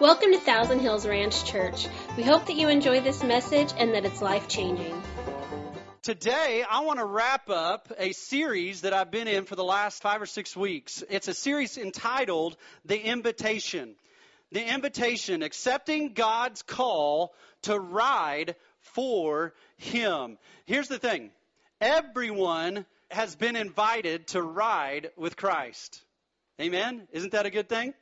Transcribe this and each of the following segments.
Welcome to Thousand Hills Ranch Church. We hope that you enjoy this message and that it's life changing. Today, I want to wrap up a series that I've been in for the last five or six weeks. It's a series entitled The Invitation. The Invitation, accepting God's call to ride for Him. Here's the thing everyone has been invited to ride with Christ. Amen? Isn't that a good thing?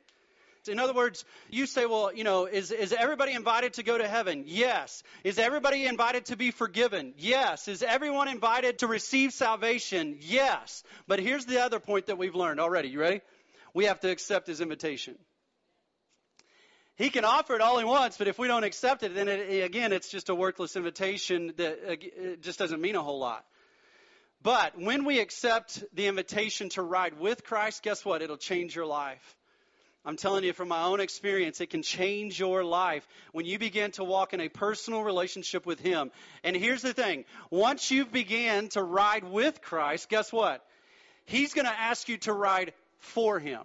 In other words, you say, well, you know, is, is everybody invited to go to heaven? Yes. Is everybody invited to be forgiven? Yes. Is everyone invited to receive salvation? Yes. But here's the other point that we've learned already. You ready? We have to accept his invitation. He can offer it all he wants, but if we don't accept it, then it, again, it's just a worthless invitation that uh, it just doesn't mean a whole lot. But when we accept the invitation to ride with Christ, guess what? It'll change your life. I'm telling you from my own experience, it can change your life when you begin to walk in a personal relationship with Him. And here's the thing once you begin to ride with Christ, guess what? He's going to ask you to ride for Him.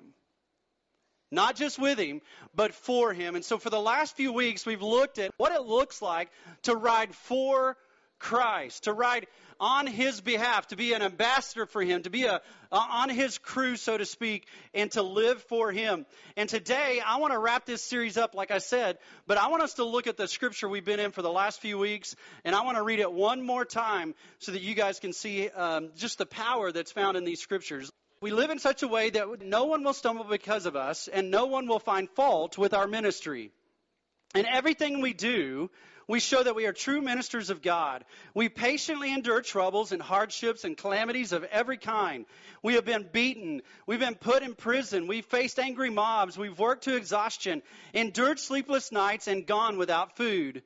Not just with Him, but for Him. And so for the last few weeks, we've looked at what it looks like to ride for Christ, to ride on his behalf, to be an ambassador for him, to be a, on his crew, so to speak, and to live for him. And today, I want to wrap this series up, like I said, but I want us to look at the scripture we've been in for the last few weeks, and I want to read it one more time so that you guys can see um, just the power that's found in these scriptures. We live in such a way that no one will stumble because of us, and no one will find fault with our ministry. And everything we do, we show that we are true ministers of God. We patiently endure troubles and hardships and calamities of every kind. We have been beaten. We've been put in prison. We've faced angry mobs. We've worked to exhaustion, endured sleepless nights, and gone without food.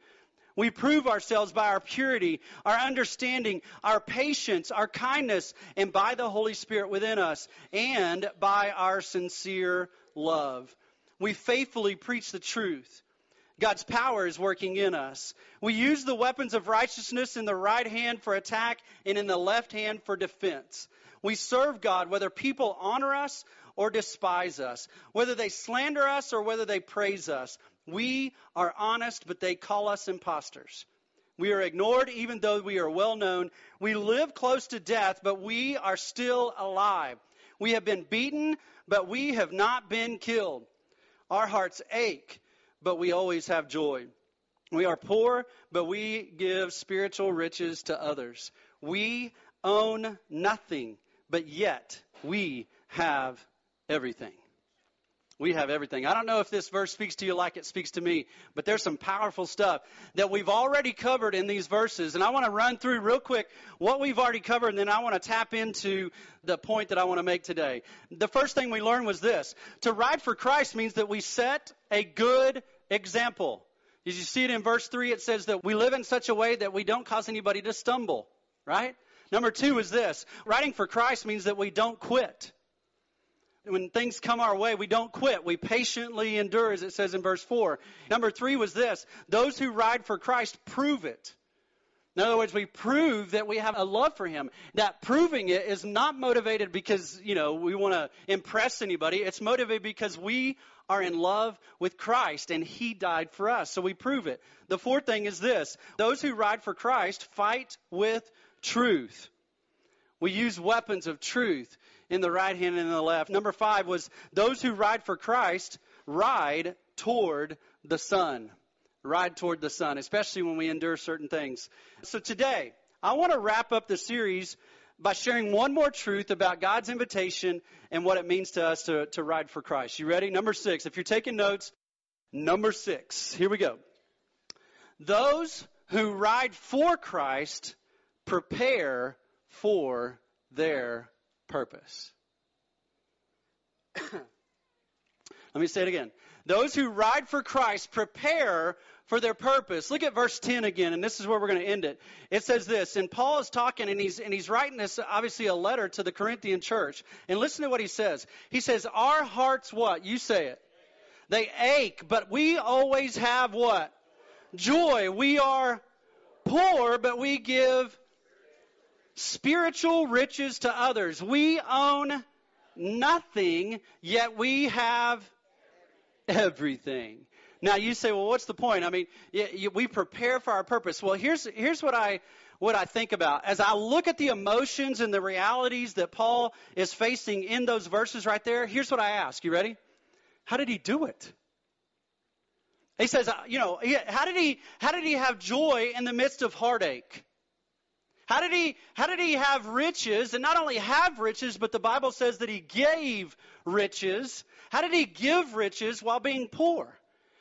We prove ourselves by our purity, our understanding, our patience, our kindness, and by the Holy Spirit within us, and by our sincere love. We faithfully preach the truth. God's power is working in us. We use the weapons of righteousness in the right hand for attack and in the left hand for defense. We serve God whether people honor us or despise us, whether they slander us or whether they praise us. We are honest, but they call us impostors. We are ignored even though we are well known. We live close to death, but we are still alive. We have been beaten, but we have not been killed. Our hearts ache but we always have joy. We are poor, but we give spiritual riches to others. We own nothing, but yet we have everything. We have everything. I don't know if this verse speaks to you like it speaks to me, but there's some powerful stuff that we've already covered in these verses. And I want to run through real quick what we've already covered, and then I want to tap into the point that I want to make today. The first thing we learned was this to ride for Christ means that we set a good example. Did you see it in verse 3? It says that we live in such a way that we don't cause anybody to stumble, right? Number two is this riding for Christ means that we don't quit when things come our way, we don't quit. We patiently endure, as it says in verse 4. Number three was this those who ride for Christ prove it. In other words, we prove that we have a love for Him. That proving it is not motivated because, you know, we want to impress anybody. It's motivated because we are in love with Christ and He died for us. So we prove it. The fourth thing is this those who ride for Christ fight with truth. We use weapons of truth in the right hand and in the left. Number five was those who ride for Christ ride toward the sun. Ride toward the sun, especially when we endure certain things. So today, I want to wrap up the series by sharing one more truth about God's invitation and what it means to us to, to ride for Christ. You ready? Number six. If you're taking notes, number six. Here we go. Those who ride for Christ prepare for their purpose. Let me say it again. Those who ride for Christ prepare for their purpose. Look at verse 10 again, and this is where we're going to end it. It says this, and Paul is talking, and he's, and he's writing this, obviously, a letter to the Corinthian church. And listen to what he says. He says, Our hearts, what? You say it. They ache, but we always have what? Joy. We are poor, but we give spiritual riches to others. We own nothing, yet we have everything. Now you say, well, what's the point? I mean, we prepare for our purpose. Well, here's here's what I what I think about as I look at the emotions and the realities that Paul is facing in those verses right there. Here's what I ask. You ready? How did he do it? He says, uh, you know, how did he how did he have joy in the midst of heartache? How did he how did he have riches and not only have riches but the Bible says that he gave riches. How did he give riches while being poor?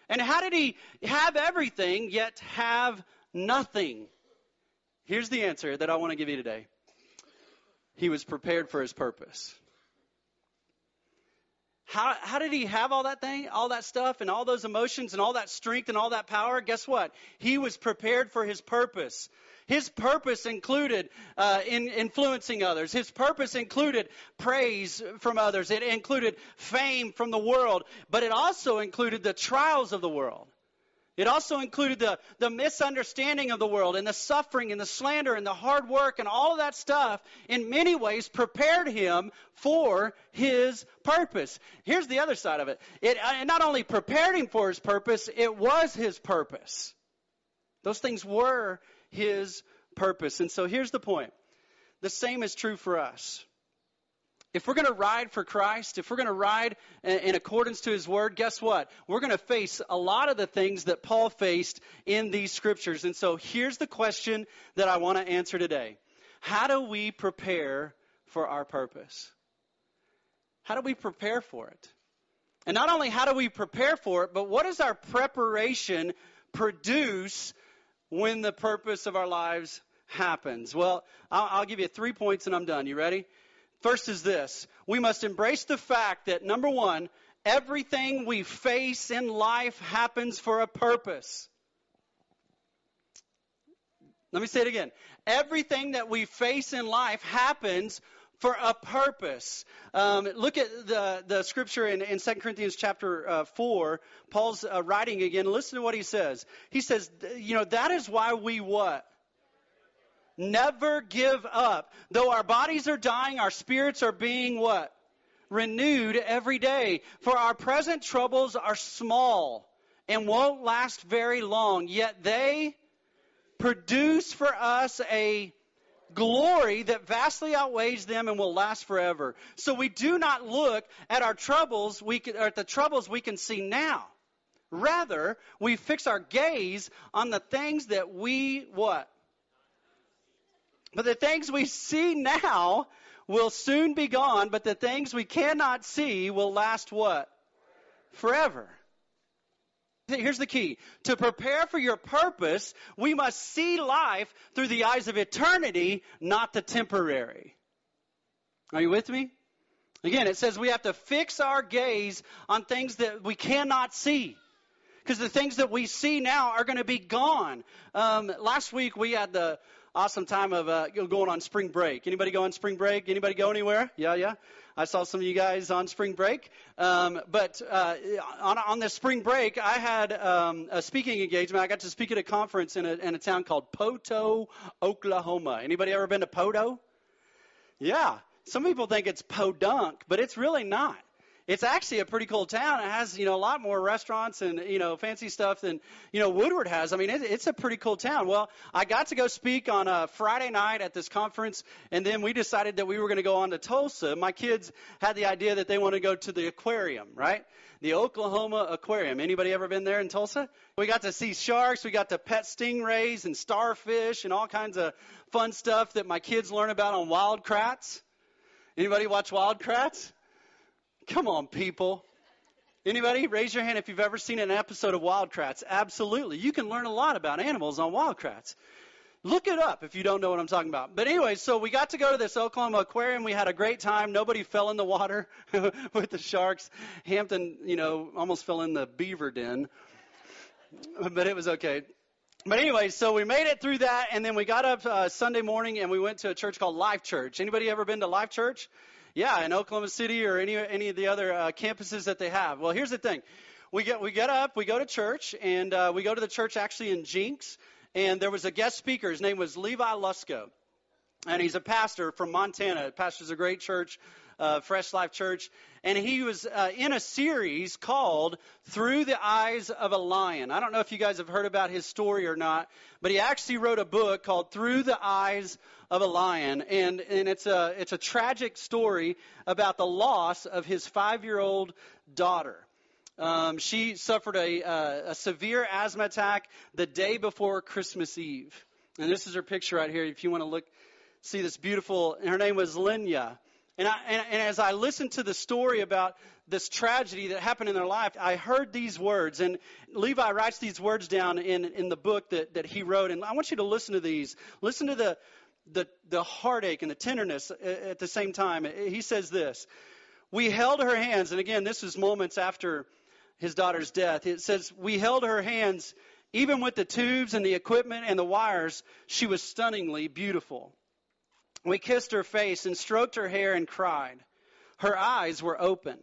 And how did he have everything yet have nothing? Here's the answer that I want to give you today. He was prepared for his purpose. How, how did he have all that thing, all that stuff, and all those emotions, and all that strength, and all that power? Guess what? He was prepared for his purpose. His purpose included uh, in influencing others. His purpose included praise from others. It included fame from the world, but it also included the trials of the world. It also included the, the misunderstanding of the world and the suffering and the slander and the hard work and all of that stuff in many ways prepared him for his purpose. Here's the other side of it. It, it not only prepared him for his purpose, it was his purpose. Those things were his purpose. And so here's the point. The same is true for us. If we're going to ride for Christ, if we're going to ride in accordance to His Word, guess what? We're going to face a lot of the things that Paul faced in these scriptures. And so here's the question that I want to answer today How do we prepare for our purpose? How do we prepare for it? And not only how do we prepare for it, but what does our preparation produce when the purpose of our lives happens? Well, I'll, I'll give you three points and I'm done. You ready? First is this we must embrace the fact that, number one, everything we face in life happens for a purpose. Let me say it again. Everything that we face in life happens for a purpose. Um, look at the, the scripture in, in 2 Corinthians chapter uh, 4. Paul's uh, writing again. Listen to what he says. He says, you know, that is why we what? Never give up. Though our bodies are dying, our spirits are being what? Renewed every day. For our present troubles are small and won't last very long, yet they produce for us a glory that vastly outweighs them and will last forever. So we do not look at our troubles, we can, at the troubles we can see now. Rather, we fix our gaze on the things that we what? But the things we see now will soon be gone, but the things we cannot see will last what? Forever. Here's the key. To prepare for your purpose, we must see life through the eyes of eternity, not the temporary. Are you with me? Again, it says we have to fix our gaze on things that we cannot see. Because the things that we see now are going to be gone. Um, last week we had the awesome time of uh, going on spring break. Anybody go on spring break? Anybody go anywhere? Yeah, yeah. I saw some of you guys on spring break. Um, but uh, on, on this spring break, I had um, a speaking engagement. I got to speak at a conference in a, in a town called Poteau, Oklahoma. Anybody ever been to Poteau? Yeah. Some people think it's Podunk, but it's really not it's actually a pretty cool town. It has, you know, a lot more restaurants and, you know, fancy stuff than, you know, Woodward has. I mean, it, it's a pretty cool town. Well, I got to go speak on a Friday night at this conference, and then we decided that we were going to go on to Tulsa. My kids had the idea that they want to go to the aquarium, right? The Oklahoma Aquarium. Anybody ever been there in Tulsa? We got to see sharks, we got to pet stingrays and starfish and all kinds of fun stuff that my kids learn about on Wild Kratts. Anybody watch Wild Kratts? Come on, people. Anybody? Raise your hand if you've ever seen an episode of Wild Kratts. Absolutely. You can learn a lot about animals on Wild Kratts. Look it up if you don't know what I'm talking about. But anyway, so we got to go to this Oklahoma aquarium. We had a great time. Nobody fell in the water with the sharks. Hampton, you know, almost fell in the beaver den. But it was okay. But anyway, so we made it through that, and then we got up uh, Sunday morning and we went to a church called Life Church. Anybody ever been to Life Church? Yeah, in Oklahoma City or any any of the other uh, campuses that they have. Well, here's the thing: we get we get up, we go to church, and uh, we go to the church actually in Jenks, and there was a guest speaker. His name was Levi Lusko, and he's a pastor from Montana. Pastors a great church uh, Fresh Life Church, and he was uh, in a series called Through the Eyes of a Lion. I don't know if you guys have heard about his story or not, but he actually wrote a book called Through the Eyes of a Lion, and and it's a it's a tragic story about the loss of his five year old daughter. Um, she suffered a, uh, a severe asthma attack the day before Christmas Eve. And this is her picture right here. If you want to look, see this beautiful. Her name was Lenya. And, I, and, and as I listened to the story about this tragedy that happened in their life, I heard these words. And Levi writes these words down in, in the book that, that he wrote. And I want you to listen to these. Listen to the, the, the heartache and the tenderness at the same time. He says this We held her hands. And again, this is moments after his daughter's death. It says, We held her hands, even with the tubes and the equipment and the wires, she was stunningly beautiful. We kissed her face and stroked her hair and cried. Her eyes were open.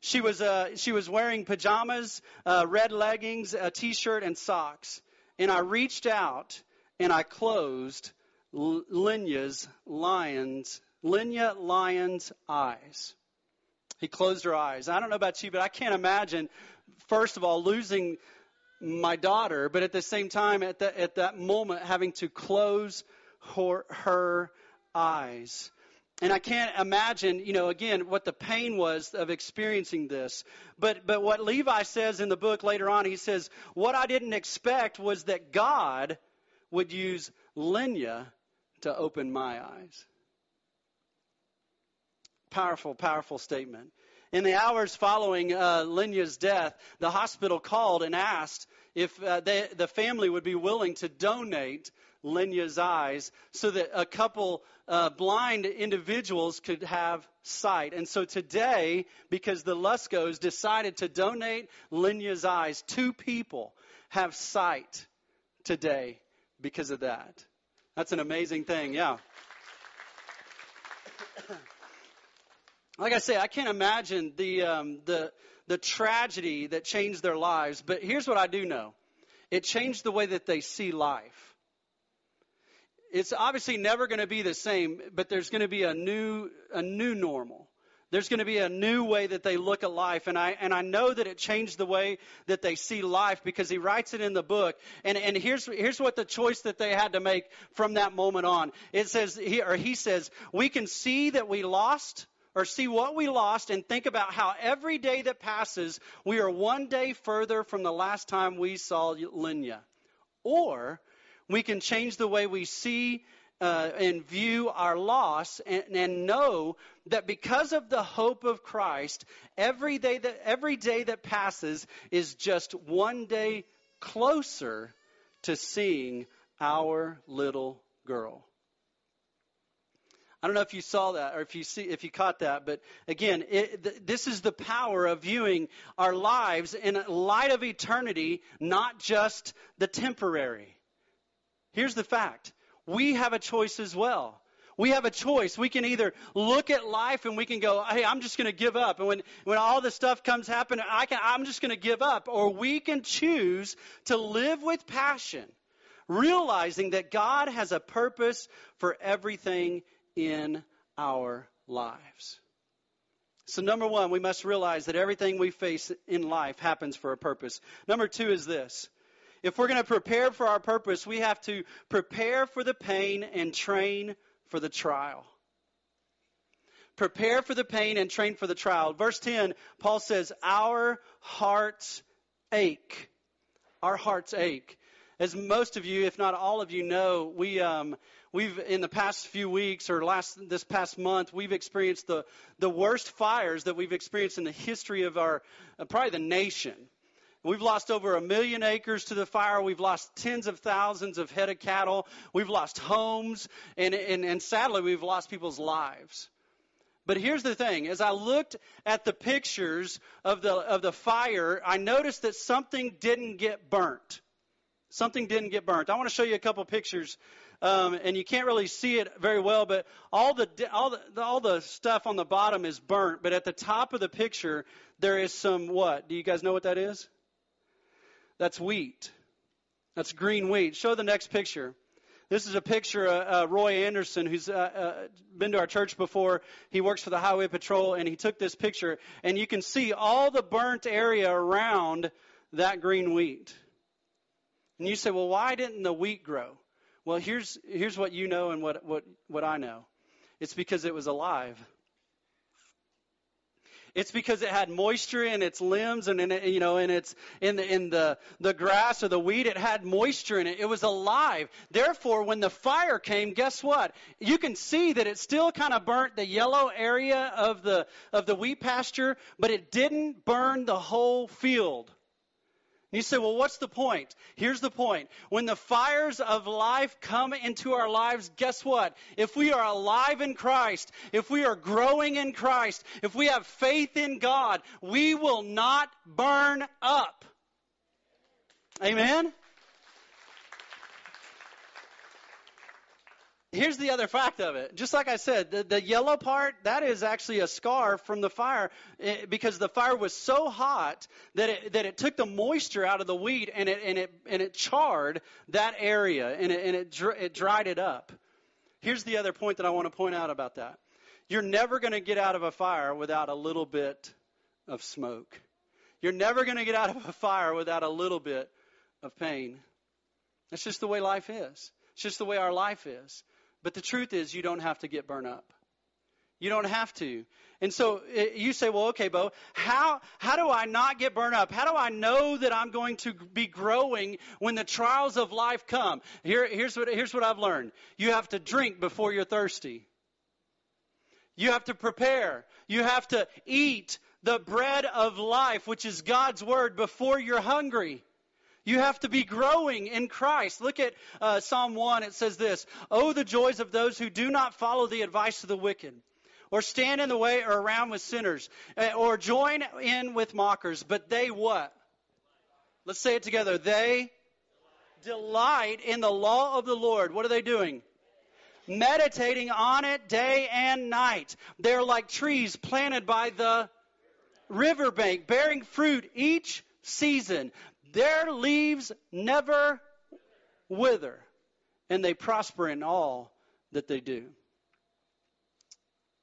She was, uh, she was wearing pajamas, uh, red leggings, a t shirt, and socks. And I reached out and I closed Lenya's lion's, Lenya Lion's eyes. He closed her eyes. I don't know about you, but I can't imagine, first of all, losing my daughter, but at the same time, at, the, at that moment, having to close her, her eyes. And I can't imagine, you know, again, what the pain was of experiencing this. But, but what Levi says in the book later on, he says, What I didn't expect was that God would use Lenya to open my eyes. Powerful, powerful statement. In the hours following uh, Lenya's death, the hospital called and asked if uh, they, the family would be willing to donate Lenya's eyes so that a couple uh, blind individuals could have sight. And so today, because the Luskos decided to donate Lenya's eyes, two people have sight today because of that. That's an amazing thing, yeah. like I say, I can't imagine the, um, the, the tragedy that changed their lives, but here's what I do know it changed the way that they see life. It's obviously never going to be the same, but there's going to be a new, a new normal. There's going to be a new way that they look at life. And I, and I know that it changed the way that they see life because he writes it in the book. And, and here's, here's what the choice that they had to make from that moment on. It says, he, or he says, we can see that we lost or see what we lost and think about how every day that passes, we are one day further from the last time we saw Lenya. Or we can change the way we see uh, and view our loss and, and, know that because of the hope of Christ, every day that every day that passes is just one day closer to seeing our little girl. I don't know if you saw that or if you see if you caught that, but again, it, th- this is the power of viewing our lives in light of eternity, not just the temporary. Here's the fact: we have a choice as well. We have a choice. We can either look at life and we can go, "Hey, I'm just going to give up," and when when all this stuff comes happen, I can I'm just going to give up, or we can choose to live with passion realizing that God has a purpose for everything in our lives. So, number one, we must realize that everything we face in life happens for a purpose. Number two is this if we're going to prepare for our purpose, we have to prepare for the pain and train for the trial. Prepare for the pain and train for the trial. Verse 10, Paul says, Our hearts ache. Our hearts ache. As most of you, if not all of you, know, we. Um, we've in the past few weeks or last this past month we've experienced the the worst fires that we've experienced in the history of our uh, probably the nation We've lost over a million acres to the fire. We've lost tens of thousands of head of cattle. We've lost homes. And, and, and sadly, we've lost people's lives. But here's the thing. As I looked at the pictures of the, of the fire, I noticed that something didn't get burnt. Something didn't get burnt. I want to show you a couple pictures um, and you can't really see it very well, but all the all the all the stuff on the bottom is burnt, but at the top of the picture there is some what? Do you guys know what that is? That's wheat. That's green wheat. Show the next picture. This is a picture of uh, Roy Anderson, who's uh, uh, been to our church before. He works for the Highway Patrol, and he took this picture, and you can see all the burnt area around that green wheat. And you say, well, why didn't the wheat grow? Well, here's, here's what you know and what, what, what I know. It's because it was alive. It's because it had moisture in its limbs and in it, you know in its in the in the the grass or the weed. It had moisture in it. It was alive. Therefore, when the fire came, guess what? You can see that it still kind of burnt the yellow area of the of the wheat pasture, but it didn't burn the whole field. You say, well, what's the point? Here's the point. When the fires of life come into our lives, guess what? If we are alive in Christ, if we are growing in Christ, if we have faith in God, we will not burn up. Amen? Here's the other fact of it. Just like I said, the, the yellow part, that is actually a scar from the fire eh, because the fire was so hot that it, that it took the moisture out of the wheat and it, and it, and it charred that area and it, and it, it dried it up. Here's the other point that I want to point out about that. You're never going to get out of a fire without a little bit of smoke. You're never going to get out of a fire without a little bit of pain. That's just the way life is. It's just the way our life is. But the truth is, you don't have to get burned up. You don't have to. And so eh, you say, well, okay, Bo, how, how do I not get burned up? How do I know that I'm going to be growing when the trials of life come? Here, here's, what, here's what I've learned. You have to drink before you're thirsty. You have to prepare. You have to eat the bread of life, which is God's word, before you're hungry. You have to be growing in Christ. Look at uh, Psalm 1. It says this Oh, the joys of those who do not follow the advice of the wicked, or stand in the way or around with sinners, uh, or join in with mockers. But they what? Let's say it together. They delight in the law of the Lord. What are they doing? Meditating on it day and night. They're like trees planted by the riverbank, bearing fruit each season. Their leaves never wither, and they prosper in all that they do.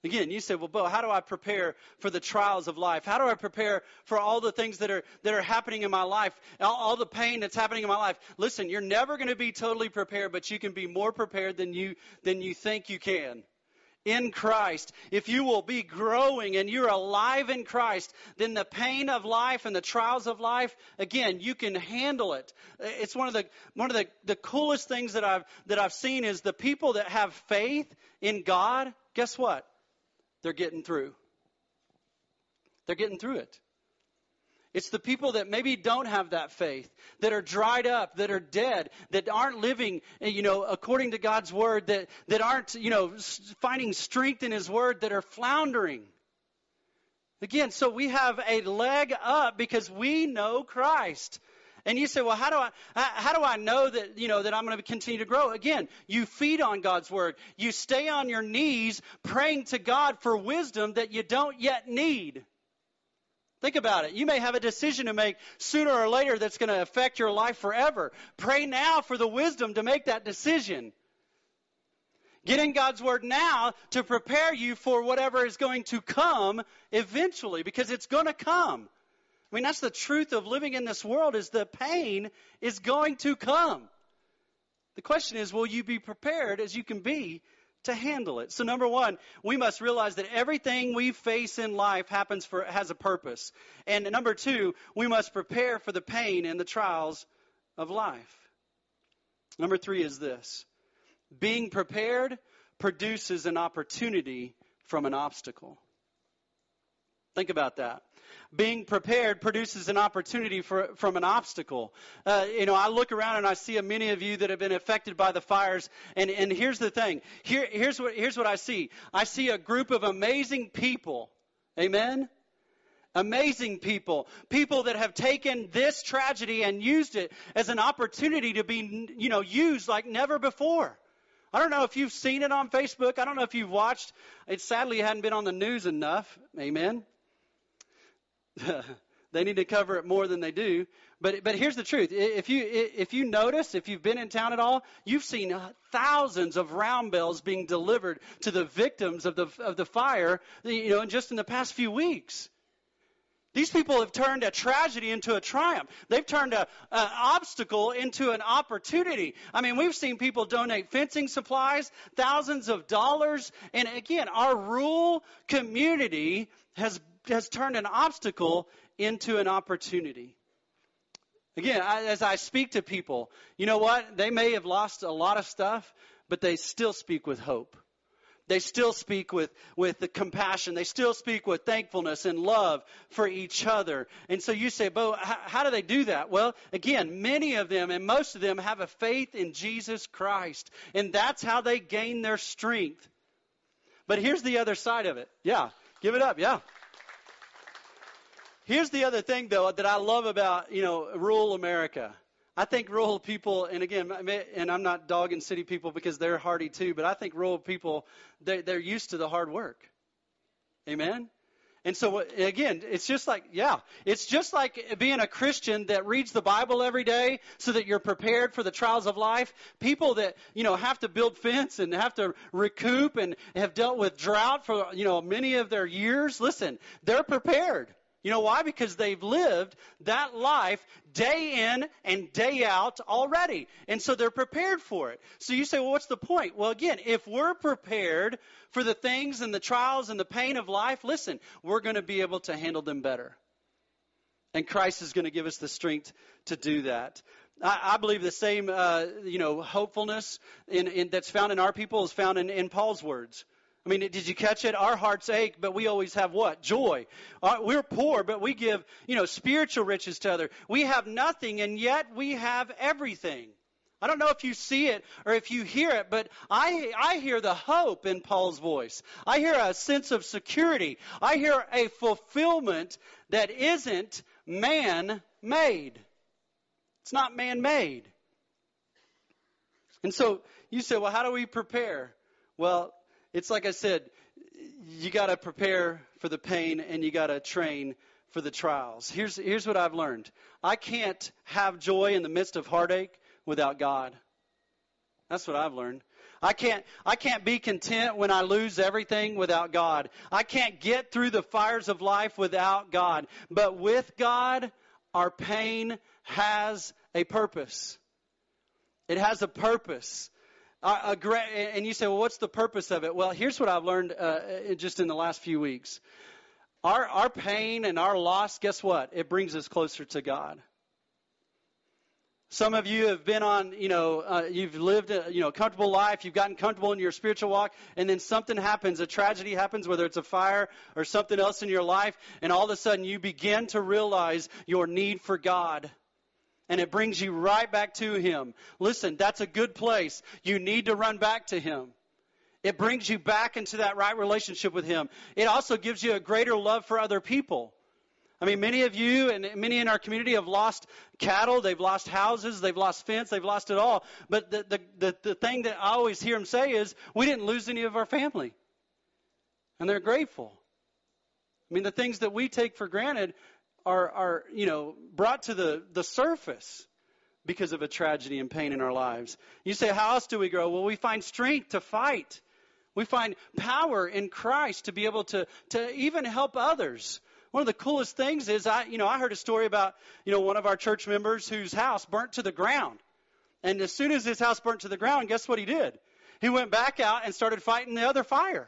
Again, you say, well, Bo, how do I prepare for the trials of life? How do I prepare for all the things that are, that are happening in my life, all, all the pain that's happening in my life? Listen, you're never going to be totally prepared, but you can be more prepared than you, than you think you can in Christ, if you will be growing and you're alive in Christ, then the pain of life and the trials of life, again, you can handle it. It's one of the one of the, the coolest things that I've that I've seen is the people that have faith in God, guess what? They're getting through. They're getting through it. It's the people that maybe don't have that faith, that are dried up, that are dead, that aren't living, eh, you know, according to God's word, that, that aren't, you know, finding strength in His word, that are floundering. Again, so we have a leg up because we know Christ. And you say, well, how do I, how do I know that, you know, that I'm going to continue to grow? Again, you feed on God's word. You stay on your knees praying to God for wisdom that you don't yet need. Think about it. You may have a decision to make sooner or later that's going to affect your life forever. Pray now for the wisdom to make that decision. Get in God's Word now to prepare you for whatever is going to come eventually, because it's going to come. I mean, that's the truth of living in this world is the pain is going to come. The question is, will you be prepared as you can be to handle it. So number one, we must realize that everything we face in life happens for, has a purpose. And number two, we must prepare for the pain and the trials of life. Number three is this. Being prepared produces an opportunity from an obstacle. Think about that being prepared produces an opportunity for, from an obstacle. Uh, you know, I look around and I see many of you that have been affected by the fires. And, and here's the thing. Here, here's, what, here's what I see. I see a group of amazing people. Amen? Amazing people. People that have taken this tragedy and used it as an opportunity to be, you know, used like never before. I don't know if you've seen it on Facebook. I don't know if you've watched. It sadly hadn't been on the news enough. Amen. they need to cover it more than they do. But but here's the truth. If you if you notice, if you've been in town at all, you've seen thousands of round bells being delivered to the victims of the of the fire, you know, just in the past few weeks. These people have turned a tragedy into a triumph. They've turned an obstacle into an opportunity. I mean, we've seen people donate fencing supplies, thousands of dollars, and again, our rural community has has turned an obstacle into an opportunity. Again, I, as I speak to people, you know what? They may have lost a lot of stuff, but they still speak with hope. They still speak with, with the compassion. They still speak with thankfulness and love for each other. And so you say, Bo, how, how do they do that? Well, again, many of them and most of them have a faith in Jesus Christ. And that's how they gain their strength. But here's the other side of it. Yeah. Give it up. Yeah. Here's the other thing, though, that I love about, you know, rural America. I think rural people, and again, and I'm not dogging city people because they're hardy too, but I think rural people, they're, they're used to the hard work. Amen? And so, again, it's just like, yeah, it's just like being a Christian that reads the Bible every day so that you're prepared for the trials of life. People that, you know, have to build fence and have to recoup and have dealt with drought for, you know, many of their years. Listen, they're prepared. You know why? Because they've lived that life day in and day out already. And so they're prepared for it. So you say, well, what's the point? Well, again, if we're prepared for the things and the trials and the pain of life, listen, we're going to be able to handle them better. And Christ is going to give us the strength to do that. I, I believe the same, uh, you know, hopefulness in, in, that's found in our people is found in, in Paul's words. I mean, did you catch it? Our hearts ache, but we always have what? Joy. Uh, we're poor, but we give, you know, spiritual riches to others. We have nothing, and yet we have everything. I don't know if you see it or if you hear it, but I, I hear the hope in Paul's voice. I hear a sense of security. I hear a fulfillment that isn't man made. It's not man made. And so you say, well, how do we prepare? Well, it's like I said, you got to prepare for the pain and you got to train for the trials. Here's, here's what I've learned I can't have joy in the midst of heartache without God. That's what I've learned. I can't, I can't be content when I lose everything without God. I can't get through the fires of life without God. But with God, our pain has a purpose. It has a purpose and you say, well, what's the purpose of it? Well, here's what I've learned uh, just in the last few weeks. Our, our pain and our loss, guess what? It brings us closer to God. Some of you have been on, you know, uh, you've lived a, you know, comfortable life, you've gotten comfortable in your spiritual walk, and then something happens, a tragedy happens, whether it's a fire or something else in your life, and all of a sudden you begin to realize your need for God and it brings you right back to Him. Listen, that's a good place. You need to run back to Him. It brings you back into that right relationship with Him. It also gives you a greater love for other people. I mean, many of you and many in our community have lost cattle, they've lost houses, they've lost fence, they've lost it all. But the, the, the, the thing that I always hear them say is, we didn't lose any of our family. And they're grateful. I mean, the things that we take for granted, are, are you know, brought to the, the surface because of a tragedy and pain in our lives. You say, how else do we grow? Well, we find strength to fight. We find power in Christ to be able to, to even help others. One of the coolest things is I, you know, I heard a story about, you know, one of our church members whose house burnt to the ground. And as soon as his house burnt to the ground, guess what he did? He went back out and started fighting the other fire.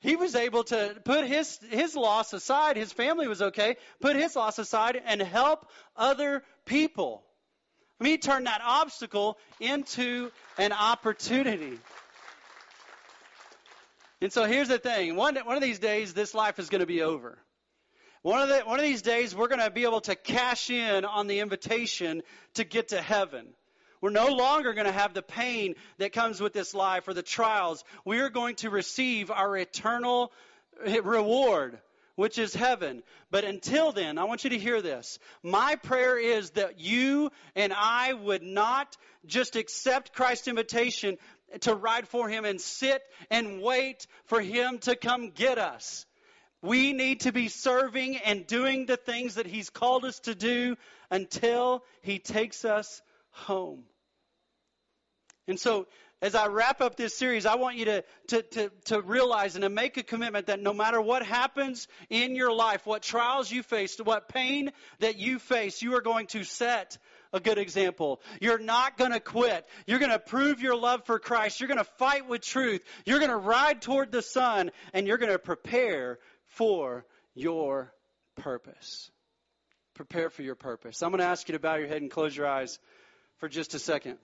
He was able to put his, his loss aside. His family was okay. Put his loss aside and help other people. I mean, he turned that obstacle into an opportunity. And so here's the thing. One, one of these days, this life is going to be over. One of, the, one of these days, we're going to be able to cash in on the invitation to get to heaven. We're no longer going to have the pain that comes with this life or the trials. We are going to receive our eternal eh, reward, which is heaven. But until then, I want you to hear this. My prayer is that you and I would not just accept Christ's invitation to ride for him and sit and wait for him to come get us. We need to be serving and doing the things that He's called us to do until He takes us home. And so, as I wrap up this series, I want you to, to, to, to, realize and to make a commitment that no matter what happens in your life, what trials you face, what pain that you face, you are going to set a good example. You're not going to quit. You're going to prove your love for Christ. You're going to fight with truth. You're going to ride toward the sun and you're going to prepare for your purpose. Prepare for your purpose. I'm going to ask you to bow your head and close your eyes for just a second.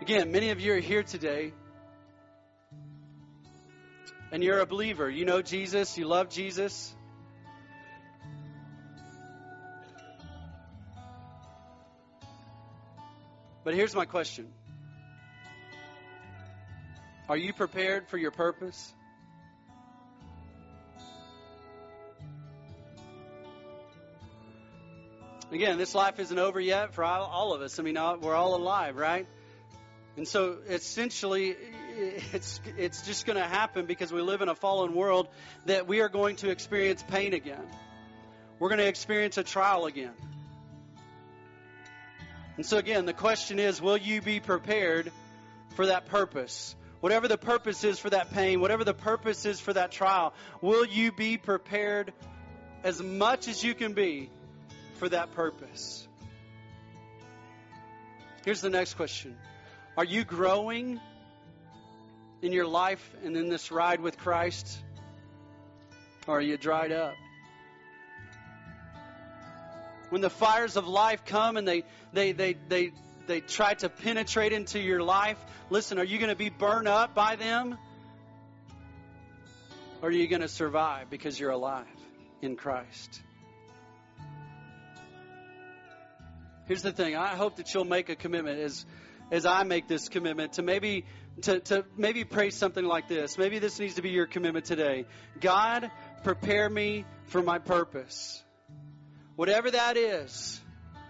Again, many of you are here today and you're a believer. You know Jesus, you love Jesus. But here's my question Are you prepared for your purpose? Again, this life isn't over yet for all of us. I mean, we're all alive, right? And so essentially, it's, it's just going to happen because we live in a fallen world that we are going to experience pain again. We're going to experience a trial again. And so, again, the question is will you be prepared for that purpose? Whatever the purpose is for that pain, whatever the purpose is for that trial, will you be prepared as much as you can be for that purpose? Here's the next question Are you growing in your life and in this ride with Christ? Or are you dried up? When the fires of life come and they, they, they, they, they try to penetrate into your life, listen, are you going to be burned up by them? Or are you going to survive because you're alive in Christ? Here's the thing. I hope that you'll make a commitment as, as I make this commitment to maybe to, to maybe pray something like this. Maybe this needs to be your commitment today. God, prepare me for my purpose. Whatever that is,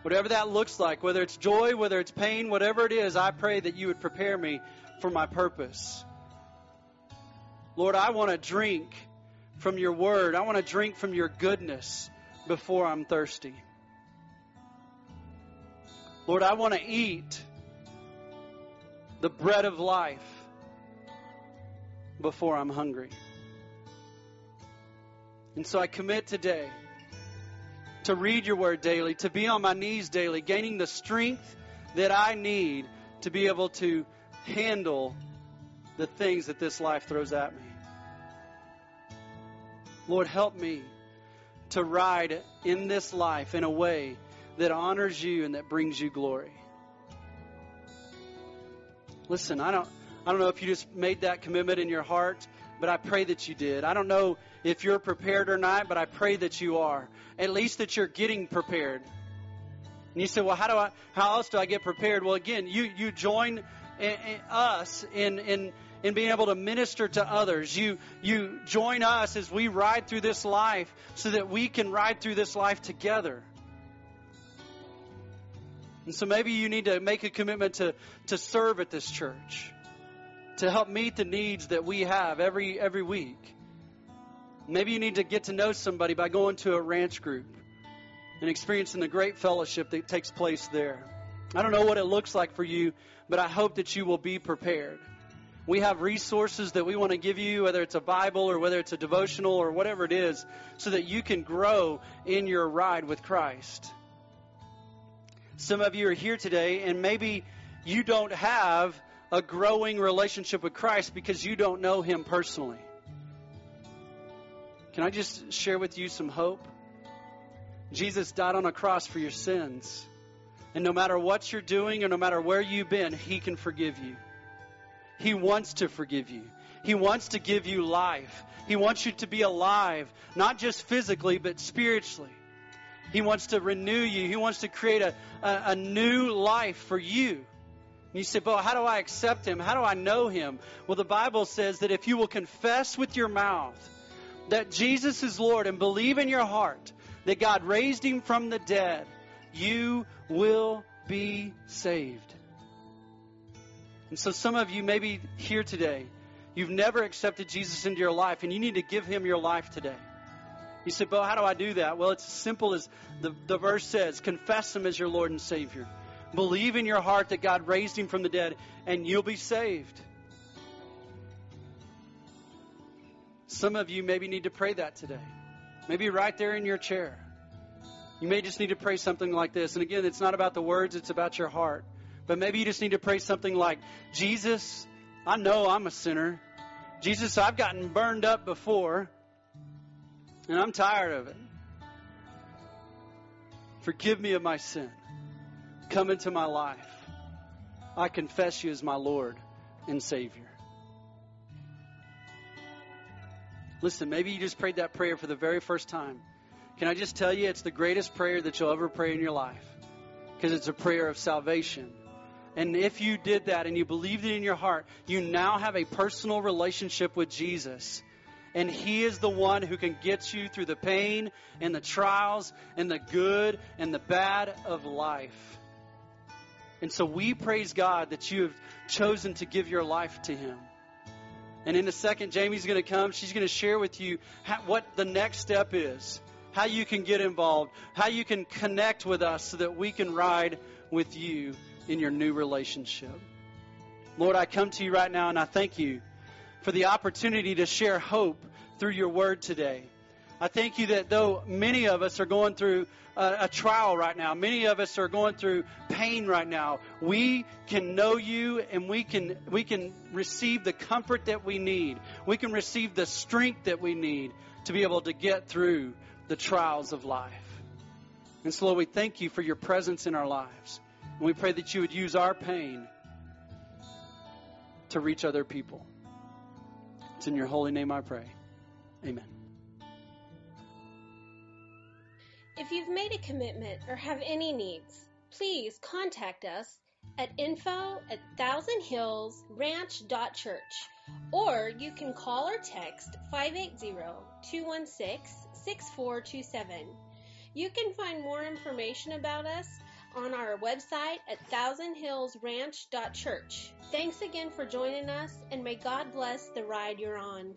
whatever that looks like, whether it's joy, whether it's pain, whatever it is, I pray that you would prepare me for my purpose. Lord, I want to drink from your word. I want to drink from your goodness before I'm thirsty. Lord, I want to eat the bread of life before I'm hungry. And so I commit today to read your word daily, to be on my knees daily, gaining the strength that I need to be able to handle the things that this life throws at me. Lord, help me to ride in this life in a way that honors you and that brings you glory. Listen, I don't, I don't know if you just made that commitment in your heart, but I pray that you did. I don't know if you're prepared or not, but I pray that you are. At least that you're getting prepared. And you say, well, how do I, how else do I get prepared? Well, again, you, you join in, in us in, in, in being able to minister to others. You, you join us as we ride through this life so that we can ride through this life together. And so maybe you need to make a commitment to, to serve at this church, to help meet the needs that we have every, every week. Maybe you need to get to know somebody by going to a ranch group and experiencing the great fellowship that takes place there. I don't know what it looks like for you, but I hope that you will be prepared. We have resources that we want to give you, whether it's a Bible or whether it's a devotional or whatever it is, so that you can grow in your ride with Christ. Some of you are here today, and maybe you don't have a growing relationship with Christ because you don't know Him personally. Can I just share with you some hope? Jesus died on a cross for your sins. And no matter what you're doing or no matter where you've been, He can forgive you. He wants to forgive you. He wants to give you life. He wants you to be alive, not just physically, but spiritually. He wants to renew you. He wants to create a, a, a new life for you. And you say, but how do I accept him? How do I know him? Well, the Bible says that if you will confess with your mouth that Jesus is Lord and believe in your heart that God raised him from the dead, you will be saved. And so some of you may be here today. You've never accepted Jesus into your life, and you need to give him your life today. You say, Bo, how do I do that? Well, it's as simple as the, the verse says confess him as your Lord and Savior. Believe in your heart that God raised him from the dead, and you'll be saved. Some of you maybe need to pray that today. Maybe right there in your chair. You may just need to pray something like this. And again, it's not about the words, it's about your heart. But maybe you just need to pray something like, Jesus, I know I'm a sinner. Jesus, I've gotten burned up before, and I'm tired of it. Forgive me of my sin. Come into my life. I confess you as my Lord and Savior. Listen, maybe you just prayed that prayer for the very first time. Can I just tell you, it's the greatest prayer that you'll ever pray in your life because it's a prayer of salvation. And if you did that and you believed it in your heart, you now have a personal relationship with Jesus. And He is the one who can get you through the pain and the trials and the good and the bad of life. And so we praise God that you have chosen to give your life to Him. And in a second, Jamie's going to come. She's going to share with you how, what the next step is, how you can get involved, how you can connect with us so that we can ride with you in your new relationship. Lord, I come to you right now and I thank you for the opportunity to share hope through your word today. I thank you that though many of us are going through a, a, trial right now, many of us are going through pain right now, we can know you and we can we can receive the comfort that we need. We can receive the strength that we need to be able to get through the trials of life. And so Lord, we thank you for your presence in our lives. And we pray that you would use our pain to reach other people. It's in your holy name I pray. Amen. If you've made a commitment or have any needs, please contact us at info at thousandhillsranch.church or you can call or text 580-216-6427. You can find more information about us on our website at thousandhillsranch.church. Thanks again for joining us and may God bless the ride you're on.